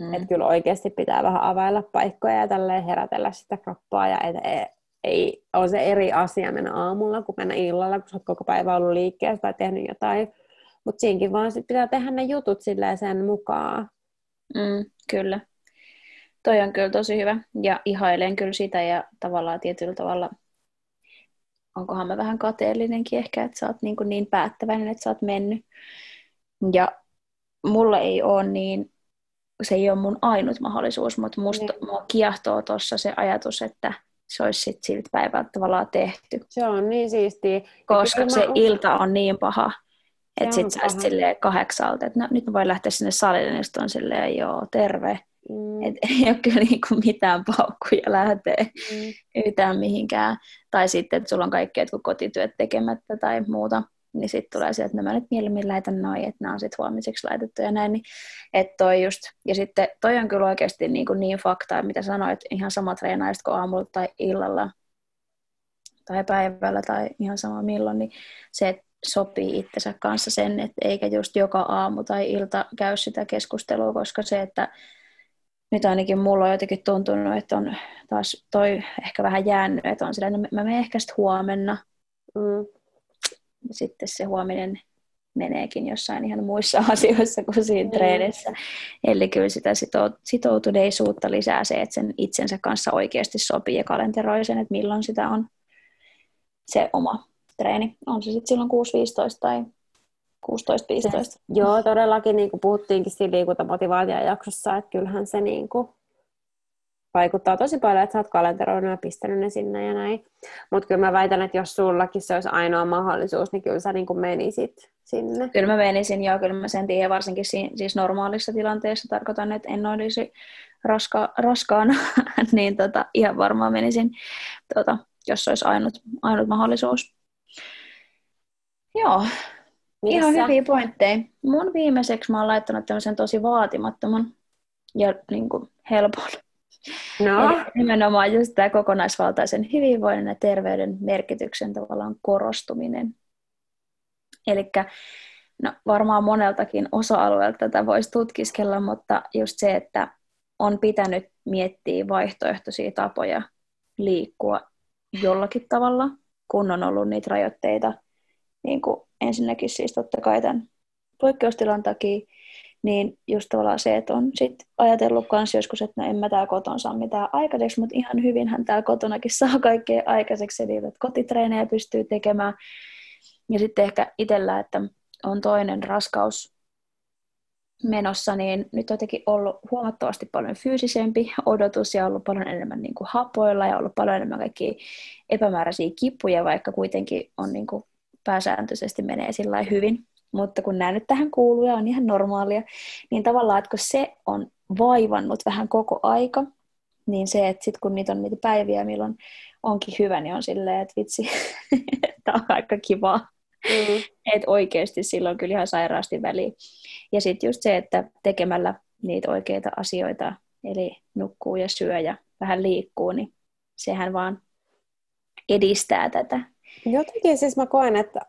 Mm. Että kyllä oikeasti pitää vähän availla paikkoja ja tälleen herätellä sitä kroppaa. Ja et, ei, ei ole se eri asia mennä aamulla kuin mennä illalla, kun sä oot koko päivä ollut liikkeessä tai tehnyt jotain. Mutta siinkin vaan sit pitää tehdä ne jutut silleen sen mukaan. Mm, kyllä. Toi on kyllä tosi hyvä ja ihailen kyllä sitä ja tavallaan tietyllä tavalla onkohan mä vähän kateellinenkin ehkä, että sä oot niin, kuin niin päättäväinen, että sä oot mennyt. Ja mulla ei ole niin, se ei ole mun ainut mahdollisuus, mutta musta niin. mua kiehtoo tuossa se ajatus, että se olisi sit siltä päivältä tavallaan tehty. Se on niin siistiä. Koska se mä... ilta on niin paha, että sit sä silleen kahdeksalta, että no, nyt mä voin lähteä sinne salille, niin on silleen, joo, terve. Mm. Et ei ole kyllä niinku mitään paukkuja lähteä mm. yhtään mihinkään. Tai sitten, että sulla on kaikki jotkut kotityöt tekemättä tai muuta niin sitten tulee se, että no mä nyt mieluummin laitan noin, että nämä on sitten huomiseksi laitettu ja näin. Niin, että toi just, ja sitten toi on kyllä oikeasti niin, kuin niin faktaa, mitä sanoit, ihan sama treenaista kuin aamulla tai illalla tai päivällä tai ihan sama milloin, niin se, että sopii itsensä kanssa sen, että eikä just joka aamu tai ilta käy sitä keskustelua, koska se, että nyt ainakin mulla on jotenkin tuntunut, että on taas toi ehkä vähän jäänyt, että on sillä, että no mä menen ehkä sitten huomenna, mm sitten se huominen meneekin jossain ihan muissa asioissa kuin siinä mm. treenissä. Eli kyllä sitä sitoutuneisuutta lisää se, että sen itsensä kanssa oikeasti sopii ja kalenteroi sen, että milloin sitä on se oma treeni. On se sitten silloin 6.15 tai 16.15. Joo, todellakin niin kuin puhuttiinkin siinä liikuntamotivaatiojaksossa, että kyllähän se niin kuin vaikuttaa tosi paljon, että sä oot kalenteroinut ja pistänyt ne sinne ja näin. Mutta kyllä mä väitän, että jos sullakin se olisi ainoa mahdollisuus, niin kyllä sä niin kuin menisit sinne. Kyllä mä menisin, joo, kyllä mä sen tiedän, varsinkin si- siis normaalissa tilanteessa tarkoitan, että en olisi raska- raskaana, niin tota, ihan varmaan menisin, tota, jos olisi ainut, ainut mahdollisuus. Joo, Missä? ihan hyviä pointteja. Mun viimeiseksi mä oon laittanut tämmöisen tosi vaatimattoman ja niin kuin helpon No. Eli nimenomaan just tämä kokonaisvaltaisen hyvinvoinnin ja terveyden merkityksen tavallaan korostuminen. Eli no, varmaan moneltakin osa-alueelta tätä voisi tutkiskella, mutta just se, että on pitänyt miettiä vaihtoehtoisia tapoja liikkua jollakin tavalla, kun on ollut niitä rajoitteita, niin kuin ensinnäkin siis totta kai tämän poikkeustilan takia, niin just tavallaan se, että on sit ajatellut myös joskus, että no en mä täällä kotona saa mitään aikaiseksi, mutta ihan hyvinhän täällä kotonakin saa kaikkea aikaiseksi, eli että kotitreenejä pystyy tekemään. Ja sitten ehkä itsellä, että on toinen raskaus menossa, niin nyt on jotenkin ollut huomattavasti paljon fyysisempi odotus ja ollut paljon enemmän niin kuin hapoilla ja ollut paljon enemmän kaikkia epämääräisiä kipuja, vaikka kuitenkin on niin kuin pääsääntöisesti menee sillä hyvin mutta kun nämä nyt tähän kuuluu ja on ihan normaalia, niin tavallaan, että kun se on vaivannut vähän koko aika, niin se, että sitten kun niitä on niitä päiviä, milloin onkin hyvä, niin on silleen, että vitsi, tämä on aika kivaa. Mm. Että oikeasti silloin kyllä ihan sairaasti väliin. Ja sitten just se, että tekemällä niitä oikeita asioita, eli nukkuu ja syö ja vähän liikkuu, niin sehän vaan edistää tätä. Jotenkin siis mä koen, että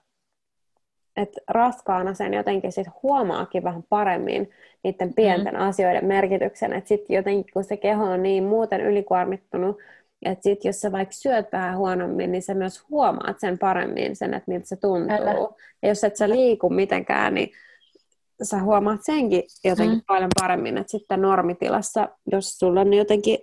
että raskaana sen jotenkin sit huomaakin vähän paremmin niiden pienten mm. asioiden merkityksen, että sitten jotenkin kun se keho on niin muuten ylikuormittunut, että sitten jos sä vaikka syöt vähän huonommin, niin sä myös huomaat sen paremmin sen, että miltä se tuntuu. Älä. Ja jos et sä liiku mitenkään, niin sä huomaat senkin jotenkin mm. paljon paremmin, että sitten normitilassa, jos sulla on jotenkin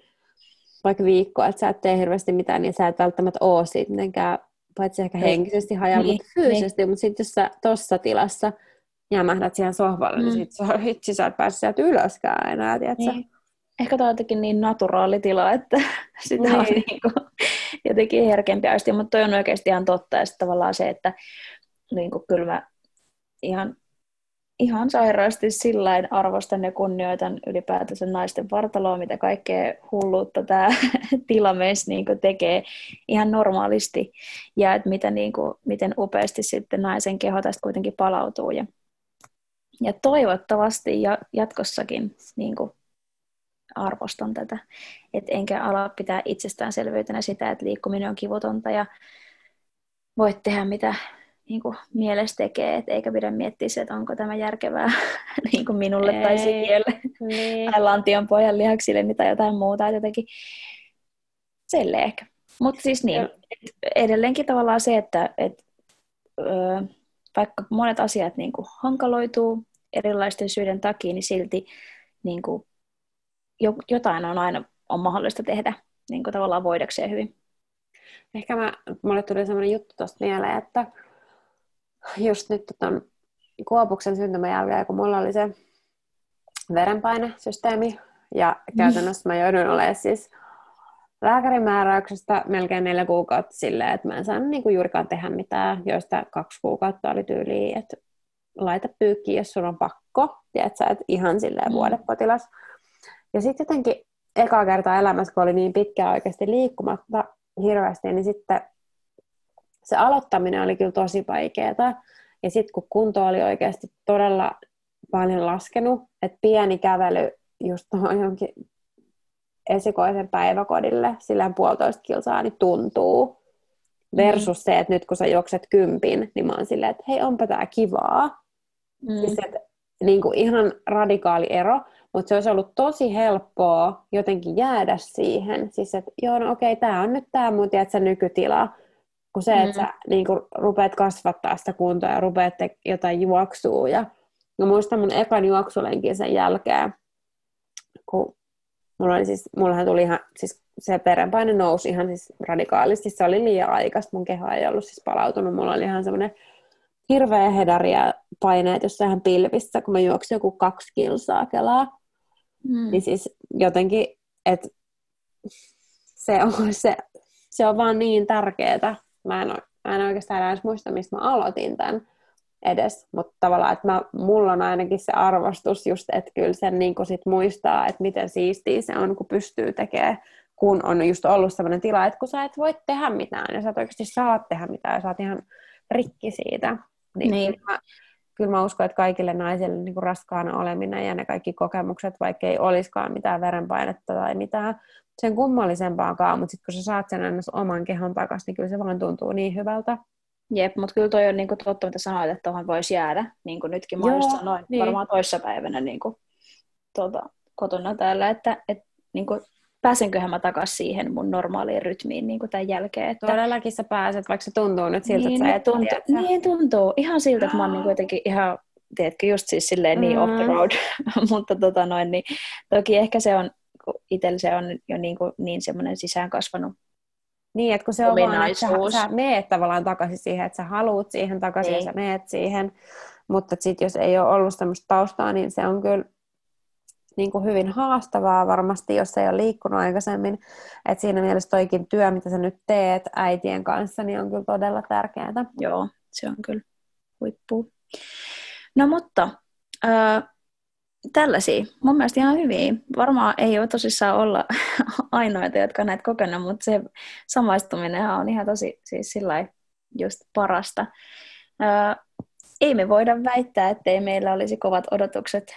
vaikka viikko, että sä et tee hirveästi mitään, niin sä et välttämättä oo siitä mitenkään paitsi ehkä henkisesti hajaa, niin, mutta fyysisesti, niin. mutta sitten jos sä tuossa tilassa jämähdät siihen sohvalle, niin mm. niin sitten sä, hitsi, sä et pääse sieltä ylöskään enää, tiedätkö? Niin. Ehkä tämä on jotenkin niin naturaali tila, että sitä niin. on niin kuin, jotenkin herkempi aisti, mutta toi on oikeasti ihan totta, ja sitten tavallaan se, että niin kuin kyllä mä ihan ihan sairaasti sillä arvostan ja kunnioitan ylipäätänsä naisten vartaloa, mitä kaikkea hulluutta tämä tilamies niin tekee ihan normaalisti ja että mitä, niin kuin, miten upeasti sitten naisen keho tästä kuitenkin palautuu. Ja, ja toivottavasti ja jatkossakin niin kuin, arvostan tätä, että enkä ala pitää itsestäänselvyytenä sitä, että liikkuminen on kivutonta ja voit tehdä mitä niin kuin mielessä tekee, et eikä pidä miettiä se, että onko tämä järkevää niin kuin minulle Ei, tai sikiölle niin. tai lantion pojan lihaksille tai jotain muuta, että jotenkin selle ehkä. Mutta siis niin, edelleenkin tavallaan se, että et, ö, vaikka monet asiat niin kuin hankaloituu erilaisten syiden takia, niin silti niin kuin, jotain on aina on mahdollista tehdä niin kuin tavallaan voidakseen hyvin. ehkä mä, mulle tuli sellainen juttu tuosta mieleen, että just nyt ton Kuopuksen syntymän jälkeen, kun mulla oli se verenpainesysteemi, ja käytännössä mä joudun olemaan siis lääkärin määräyksestä melkein neljä kuukautta silleen, että mä en saanut niinku juurikaan tehdä mitään, joista kaksi kuukautta oli tyyliä, että laita pyykkiin, jos sulla on pakko, ja että sä et ihan silleen mm. vuodepotilas. Ja sitten jotenkin eka kertaa elämässä, kun oli niin pitkään oikeasti liikkumatta hirveästi, niin sitten se aloittaminen oli kyllä tosi vaikeaa. Ja sitten kun kunto oli oikeasti todella paljon laskenut, että pieni kävely just tuohon jonkin esikoisen päiväkodille, sillä puolitoista kilsaa, niin tuntuu. Versus mm. se, että nyt kun sä juokset kympin, niin mä oon silleen, että hei, onpa tää kivaa. Mm. Siis, että, niin kuin ihan radikaali ero, mutta se olisi ollut tosi helppoa jotenkin jäädä siihen. Siis, että joo, no okei, tämä on nyt tämä mun tiedätkö, nykytila. Kun se, mm. että sä niin rupeat kasvattaa sitä kuntoa ja rupeat te- jotain juoksua. Ja, ja muistan mun ekan juoksulenkin sen jälkeen, kun mulla oli siis, mullahan tuli ihan, siis se verenpaine nousi ihan siis radikaalisti. Se oli liian aikaista, mun keho ei ollut siis palautunut. Mulla oli ihan semmoinen hirveä hedaria paineet jossain pilvissä, kun mä juoksin joku kaksi kilsaa kelaa. Mm. Niin siis jotenkin, että se on, se, se on vaan niin tärkeää. Mä en, mä en oikeastaan edes muista, mistä mä aloitin tämän edes, mutta tavallaan, että mä, mulla on ainakin se arvostus just, että kyllä sen niin sit muistaa, että miten siistiä se on, kun pystyy tekemään, kun on just ollut sellainen tila, että kun sä et voi tehdä mitään, ja sä et oikeasti saa tehdä mitään, ja sä oot ihan rikki siitä. Niin, niin. Mä, kyllä mä uskon, että kaikille naisille niin kuin raskaana oleminen ja ne kaikki kokemukset, vaikka ei olisikaan mitään verenpainetta tai mitään sen kummallisempaakaan, mutta sitten kun sä saat sen aina oman kehon takaisin, niin kyllä se vaan tuntuu niin hyvältä. Jep, mutta kyllä toi on niin kuin totta, mitä sanoit, että tuohon voisi jäädä. Niin kuin nytkin mä Joo, just sanoin, niin. varmaan toissapäivänä niin kuin, tuota, kotona täällä, että et, niin kuin, pääsenköhän mä takaisin siihen mun normaaliin rytmiin niin kuin tämän jälkeen. Että... Todellakin sä pääset, vaikka se tuntuu nyt siltä, niin, että sä et tuntuu, tiedä, Niin tuntuu. Ihan siltä, että mä oon niin jotenkin ihan, tiedätkö, just siis silleen niin mm. off the road. Mutta tota noin, niin toki ehkä se on, itsellä se on jo niin, kuin, niin semmoinen sisään kasvanut niin, että kun se on vaan, että sä, sä meet tavallaan takaisin siihen, että sä haluut siihen takaisin niin. ja sä meet siihen. Mutta sitten jos ei ole ollut semmoista taustaa, niin se on kyllä niin kuin hyvin haastavaa varmasti, jos ei ole liikkunut aikaisemmin. Et siinä mielessä toikin työ, mitä sä nyt teet äitien kanssa, niin on kyllä todella tärkeää. Joo, se on kyllä huippu. No mutta äh, tällaisia, mun mielestä ihan hyviä. Varmaan ei ole tosissaan olla ainoita, jotka näet kokenut, mutta se samaistuminen on ihan tosi siis sillä just parasta. Äh, ei me voida väittää, ettei meillä olisi kovat odotukset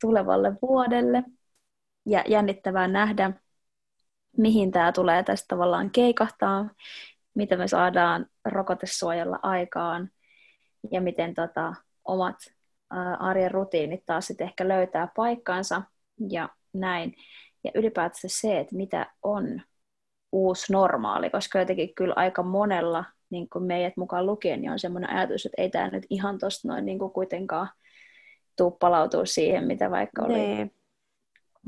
tulevalle vuodelle. Ja jännittävää nähdä, mihin tämä tulee tästä tavallaan keikahtaa, mitä me saadaan rokotesuojalla aikaan ja miten tota, omat arjen rutiinit taas sitten ehkä löytää paikkaansa ja näin. Ja ylipäätään se, että mitä on uusi normaali, koska jotenkin kyllä aika monella, niin kuin meidät mukaan lukien, niin on semmoinen ajatus, että ei tämä nyt ihan tuosta noin niin kuin kuitenkaan tuu palautua siihen, mitä vaikka oli nee.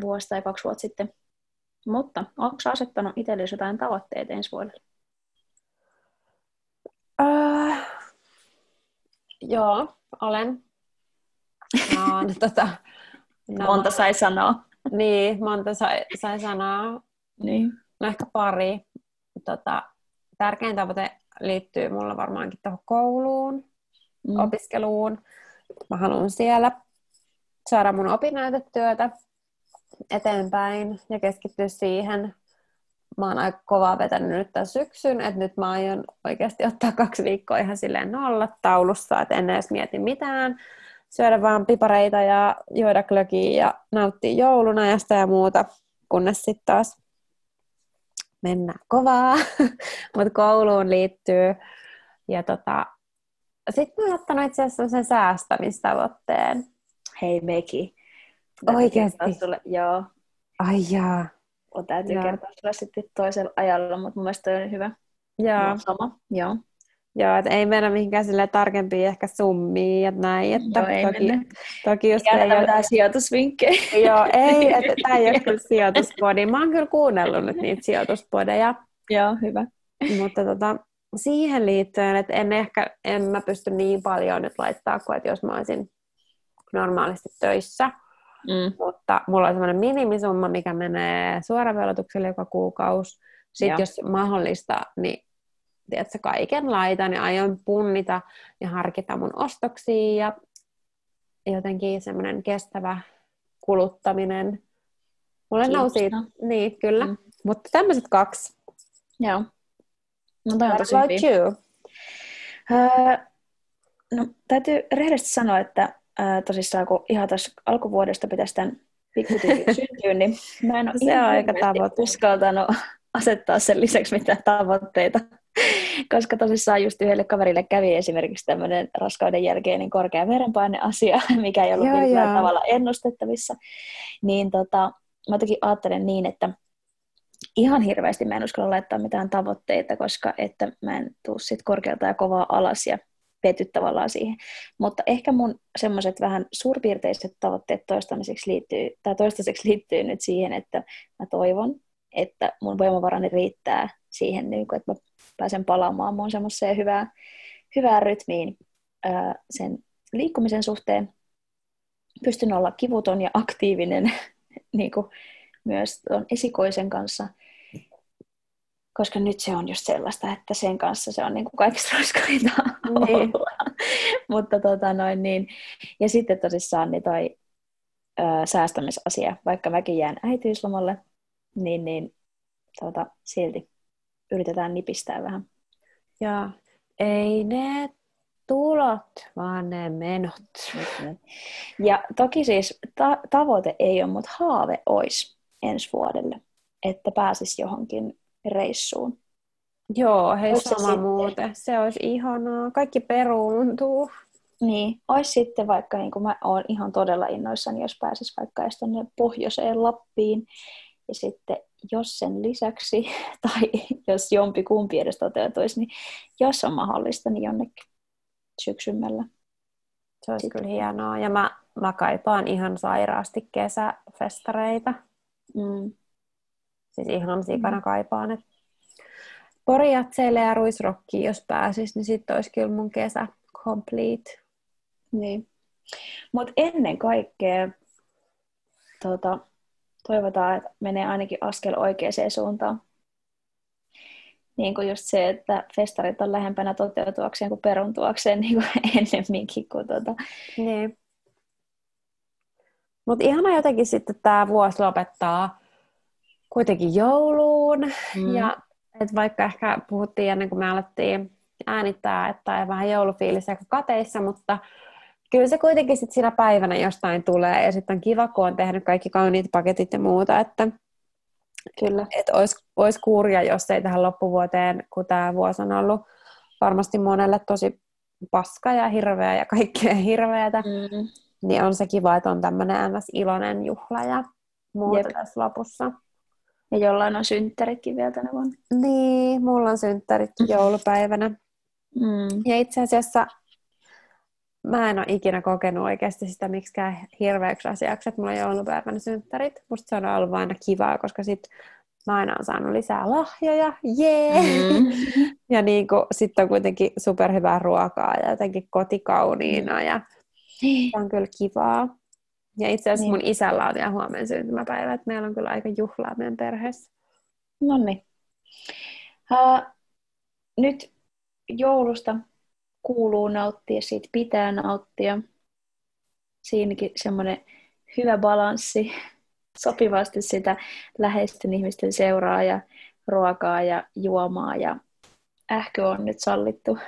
vuosi tai kaksi vuotta sitten. Mutta onko asettanut itsellesi jotain tavoitteita ensi vuodelle? Uh, joo, olen. No, tota, no, monta sai sanoa. Niin, monta sai, sai sanoa. Niin. No ehkä pari. Tota, tärkein tavoite liittyy mulla varmaankin tuohon kouluun, mm. opiskeluun. Mä haluan siellä saada mun opinnäytetyötä eteenpäin ja keskittyä siihen. Mä oon aika kovaa vetänyt nyt tämän syksyn, että nyt mä aion oikeasti ottaa kaksi viikkoa ihan silleen nolla taulussa, että en edes mieti mitään. Syödä vaan pipareita ja juoda klökiä ja nauttia joulunajasta ja muuta, kunnes sitten taas mennään kovaa, mutta kouluun liittyy. Ja tota, sitten mä oon ottanut itse asiassa sen säästämistavoitteen. Hei Meki. Oikeasti? Sulle, joo. Ai jaa. On täytyy joo. kertoa sulle sitten toisella ajalla, mutta mun mielestä toi on hyvä. Joo. No, sama, joo. Joo, että ei mennä mihinkään sille tarkempiin ehkä summiin ja näin. Että Joo, ei toki, mennä. toki just ei ole... mitään sijoitusvinkkejä. Joo, ei, että tämä ei ole kyllä sijoituspodi. Mä oon kyllä kuunnellut nyt niitä sijoituspodeja. Joo, hyvä. Mutta tota, siihen liittyen, että en ehkä, en mä pysty niin paljon nyt laittaa kuin, että jos mä olisin normaalisti töissä. Mm. Mutta mulla on semmoinen minimisumma, mikä menee suoravelotukselle joka kuukausi. Sitten ja. jos mahdollista, niin tiedätkö, kaiken laitan ja aion punnita ja harkita mun ostoksia ja jotenkin semmoinen kestävä kuluttaminen. Mulle nousi, niin kyllä, mm. mutta tämmöiset kaksi. Joo. No toi on tosi about hyvin. you? Uh, no, täytyy rehellisesti sanoa, että uh, tosissaan kun ihan tässä alkuvuodesta pitäisi tämän pikkutykin syntyä, niin mä en ole Se on aika tavoite. uskaltanut asettaa sen lisäksi mitään tavoitteita. Koska tosissaan just yhdelle kaverille kävi esimerkiksi tämmöinen raskauden jälkeinen korkea verenpaine-asia, mikä ei ollut joo, millään tavalla ennustettavissa. Niin tota, mä toki ajattelen niin, että ihan hirveästi mä en uskalla laittaa mitään tavoitteita, koska että mä en tuu sit korkealta ja kovaa alas ja pety tavallaan siihen. Mutta ehkä mun semmoiset vähän suurpiirteiset tavoitteet toistaiseksi liittyy, tai toistaiseksi liittyy nyt siihen, että mä toivon, että mun voimavarani riittää siihen, niin kuin, että mä pääsen palaamaan mun semmoiseen hyvään, hyvään rytmiin ää, sen liikkumisen suhteen. Pystyn olla kivuton ja aktiivinen niin kuin myös tuon esikoisen kanssa, koska nyt se on just sellaista, että sen kanssa se on niin kuin kaikista raskaita niin. Mutta tota noin niin. Ja sitten tosissaan niin toi ö, säästämisasia, vaikka mäkin jään äitiyslomalle, niin, niin tota, silti yritetään nipistää vähän. Ja ei ne tulot, vaan ne menot. Ja toki siis ta- tavoite ei ole, mutta haave olisi ensi vuodelle, että pääsisi johonkin reissuun. Joo, hei Ois sama se muuten. Se olisi ihanaa. Kaikki peruuntuu. Niin, olisi sitten vaikka, niin kuin mä oon ihan todella innoissani, jos pääsis vaikka edes tuonne pohjoiseen Lappiin. Ja sitten jos sen lisäksi, tai jos jompi kumpi edes toteutuisi, niin jos on mahdollista, niin jonnekin syksymmällä. Se olisi sitten. kyllä hienoa. Ja mä, mä kaipaan ihan sairaasti kesäfestareita. Mm. Siis ihan sikana mm. kaipaan. Et Porijatseille ja ruisrokkiin, jos pääsis, niin sitten olisi kyllä mun kesä complete. Niin. Mutta ennen kaikkea tota, toivotaan, että menee ainakin askel oikeaan suuntaan. Niin kuin just se, että festarit on lähempänä toteutuakseen kuin peruntuakseen niin kuin ennemminkin. Kuin tuota. Niin. Mutta ihana jotenkin sitten tämä vuosi lopettaa kuitenkin jouluun. Mm. Ja et vaikka ehkä puhuttiin ennen kuin me alettiin äänittää, että on vähän joulufiilis aika kateissa, mutta kyllä se kuitenkin sitten siinä päivänä jostain tulee. Ja sitten on kiva, kun on tehnyt kaikki kauniit paketit ja muuta, että Kyllä. Että olisi, olisi kurja, jos ei tähän loppuvuoteen, kun tämä vuosi on ollut varmasti monelle tosi paska ja hirveä ja kaikkea hirveätä, mm. niin on se kiva, että on tämmöinen ns. iloinen juhla ja muuta Jep. tässä lopussa. Ja jollain on synttäritkin vielä tänä vuonna. Niin, mulla on synttärit joulupäivänä. Mm. Ja itse asiassa mä en ole ikinä kokenut oikeasti sitä miksikään hirveäksi asiaksi, että mulla on joulupäivänä synttärit. Musta se on ollut aina kivaa, koska sit mä aina olen saanut lisää lahjoja, jee! Yeah! Mm. ja niin sitten on kuitenkin superhyvää ruokaa ja jotenkin kotikauniina ja se on kyllä kivaa. Ja itse asiassa niin. mun isällä on vielä huomenna syntymäpäivä, että meillä on kyllä aika juhlaa meidän perheessä. No niin. Uh, nyt joulusta kuuluu nauttia, siitä pitää nauttia. Siinäkin semmoinen hyvä balanssi, sopivasti sitä läheisten ihmisten seuraa ja ruokaa ja juomaa ja ähky on nyt sallittu.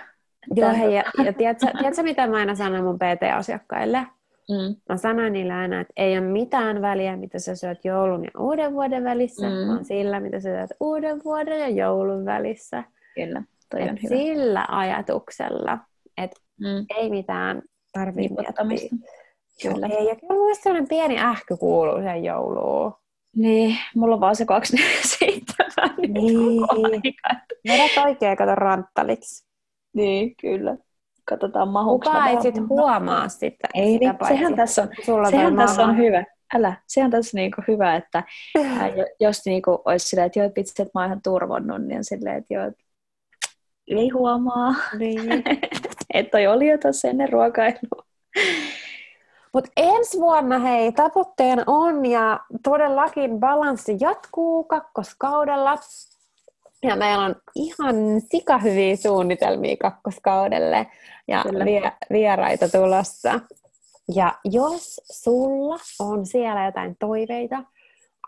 Joo, hei, ja, ja tiedätkö, tiedätkö, mitä mä aina sanon mun PT-asiakkaille? Mm. Mä sanoin niille aina, että ei ole mitään väliä, mitä sä syöt joulun ja uuden vuoden välissä, mm. vaan sillä, mitä sä syöt uuden vuoden ja joulun välissä. Kyllä, toi on hyvä. Sillä ajatuksella, että mm. ei mitään tarvitse miettiä. Kyllä. Ei, ja kyllä mun sellainen pieni ähky kuuluu sen jouluun. Niin, mulla on vaan se 247. Niin. Vedät oikein, kato ranttaliksi. Niin, kyllä katsotaan mahuuko Kuka ei sitten huomaa sitä. Ei, sitä niin, sehän tässä on, Sulla sehän tässä on hyvä. Älä, sehän tässä niinku hyvä, että ää, jos niinku olisi silleen, että joo, vitsi, että mä oon ihan turvonnut, niin silleen, että joo, ei huomaa. Niin. että toi oli jo tuossa ennen ruokailua. Mutta ensi vuonna hei, tavoitteena on ja todellakin balanssi jatkuu kakkoskaudella. Ja meillä on ihan sikahyviä suunnitelmia kakkoskaudelle ja vie, vieraita tulossa. Ja jos sulla on siellä jotain toiveita,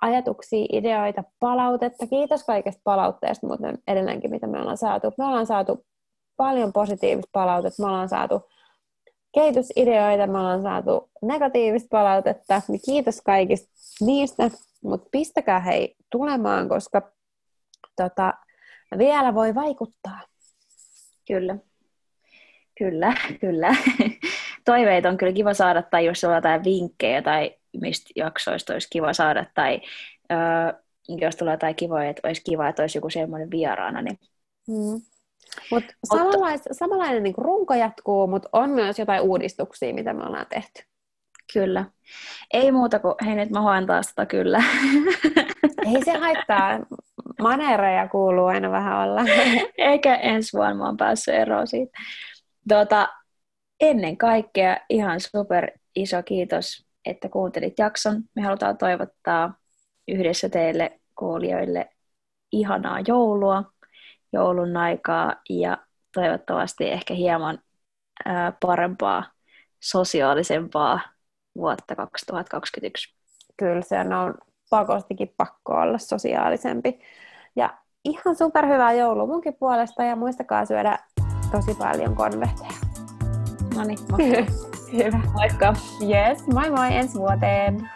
ajatuksia, ideoita, palautetta, kiitos kaikesta palautteesta muuten edelleenkin, mitä me ollaan saatu. Me ollaan saatu paljon positiivista palautetta, me ollaan saatu kehitysideoita, me ollaan saatu negatiivista palautetta, niin kiitos kaikista niistä, mutta pistäkää hei tulemaan, koska tota, vielä voi vaikuttaa. Kyllä. Kyllä, kyllä. Toiveita on kyllä kiva saada, tai jos on jotain vinkkejä tai mistä jaksoista olisi kiva saada, tai öö, jos tulee jotain kivoja, että olisi kiva, että olisi joku semmoinen vieraana, niin mm. Mut samanlais, samanlainen niin runko jatkuu, mutta on myös jotain uudistuksia, mitä me ollaan tehty. Kyllä. Ei muuta kuin, hei nyt mä hoen taas sitä kyllä. Ei se haittaa. Maneereja kuuluu aina vähän olla. Eikä ensi vuonna mä oon päässyt eroon siitä. Tuota, ennen kaikkea ihan super iso kiitos, että kuuntelit jakson. Me halutaan toivottaa yhdessä teille kuulijoille ihanaa joulua joulun aikaa ja toivottavasti ehkä hieman ää, parempaa, sosiaalisempaa vuotta 2021. Kyllä se on pakostikin pakko olla sosiaalisempi. Ja ihan superhyvää joulua munkin puolesta ja muistakaa syödä tosi paljon konvehteja. No niin, Hyvä. Moikka! Yes, moi moi ensi vuoteen!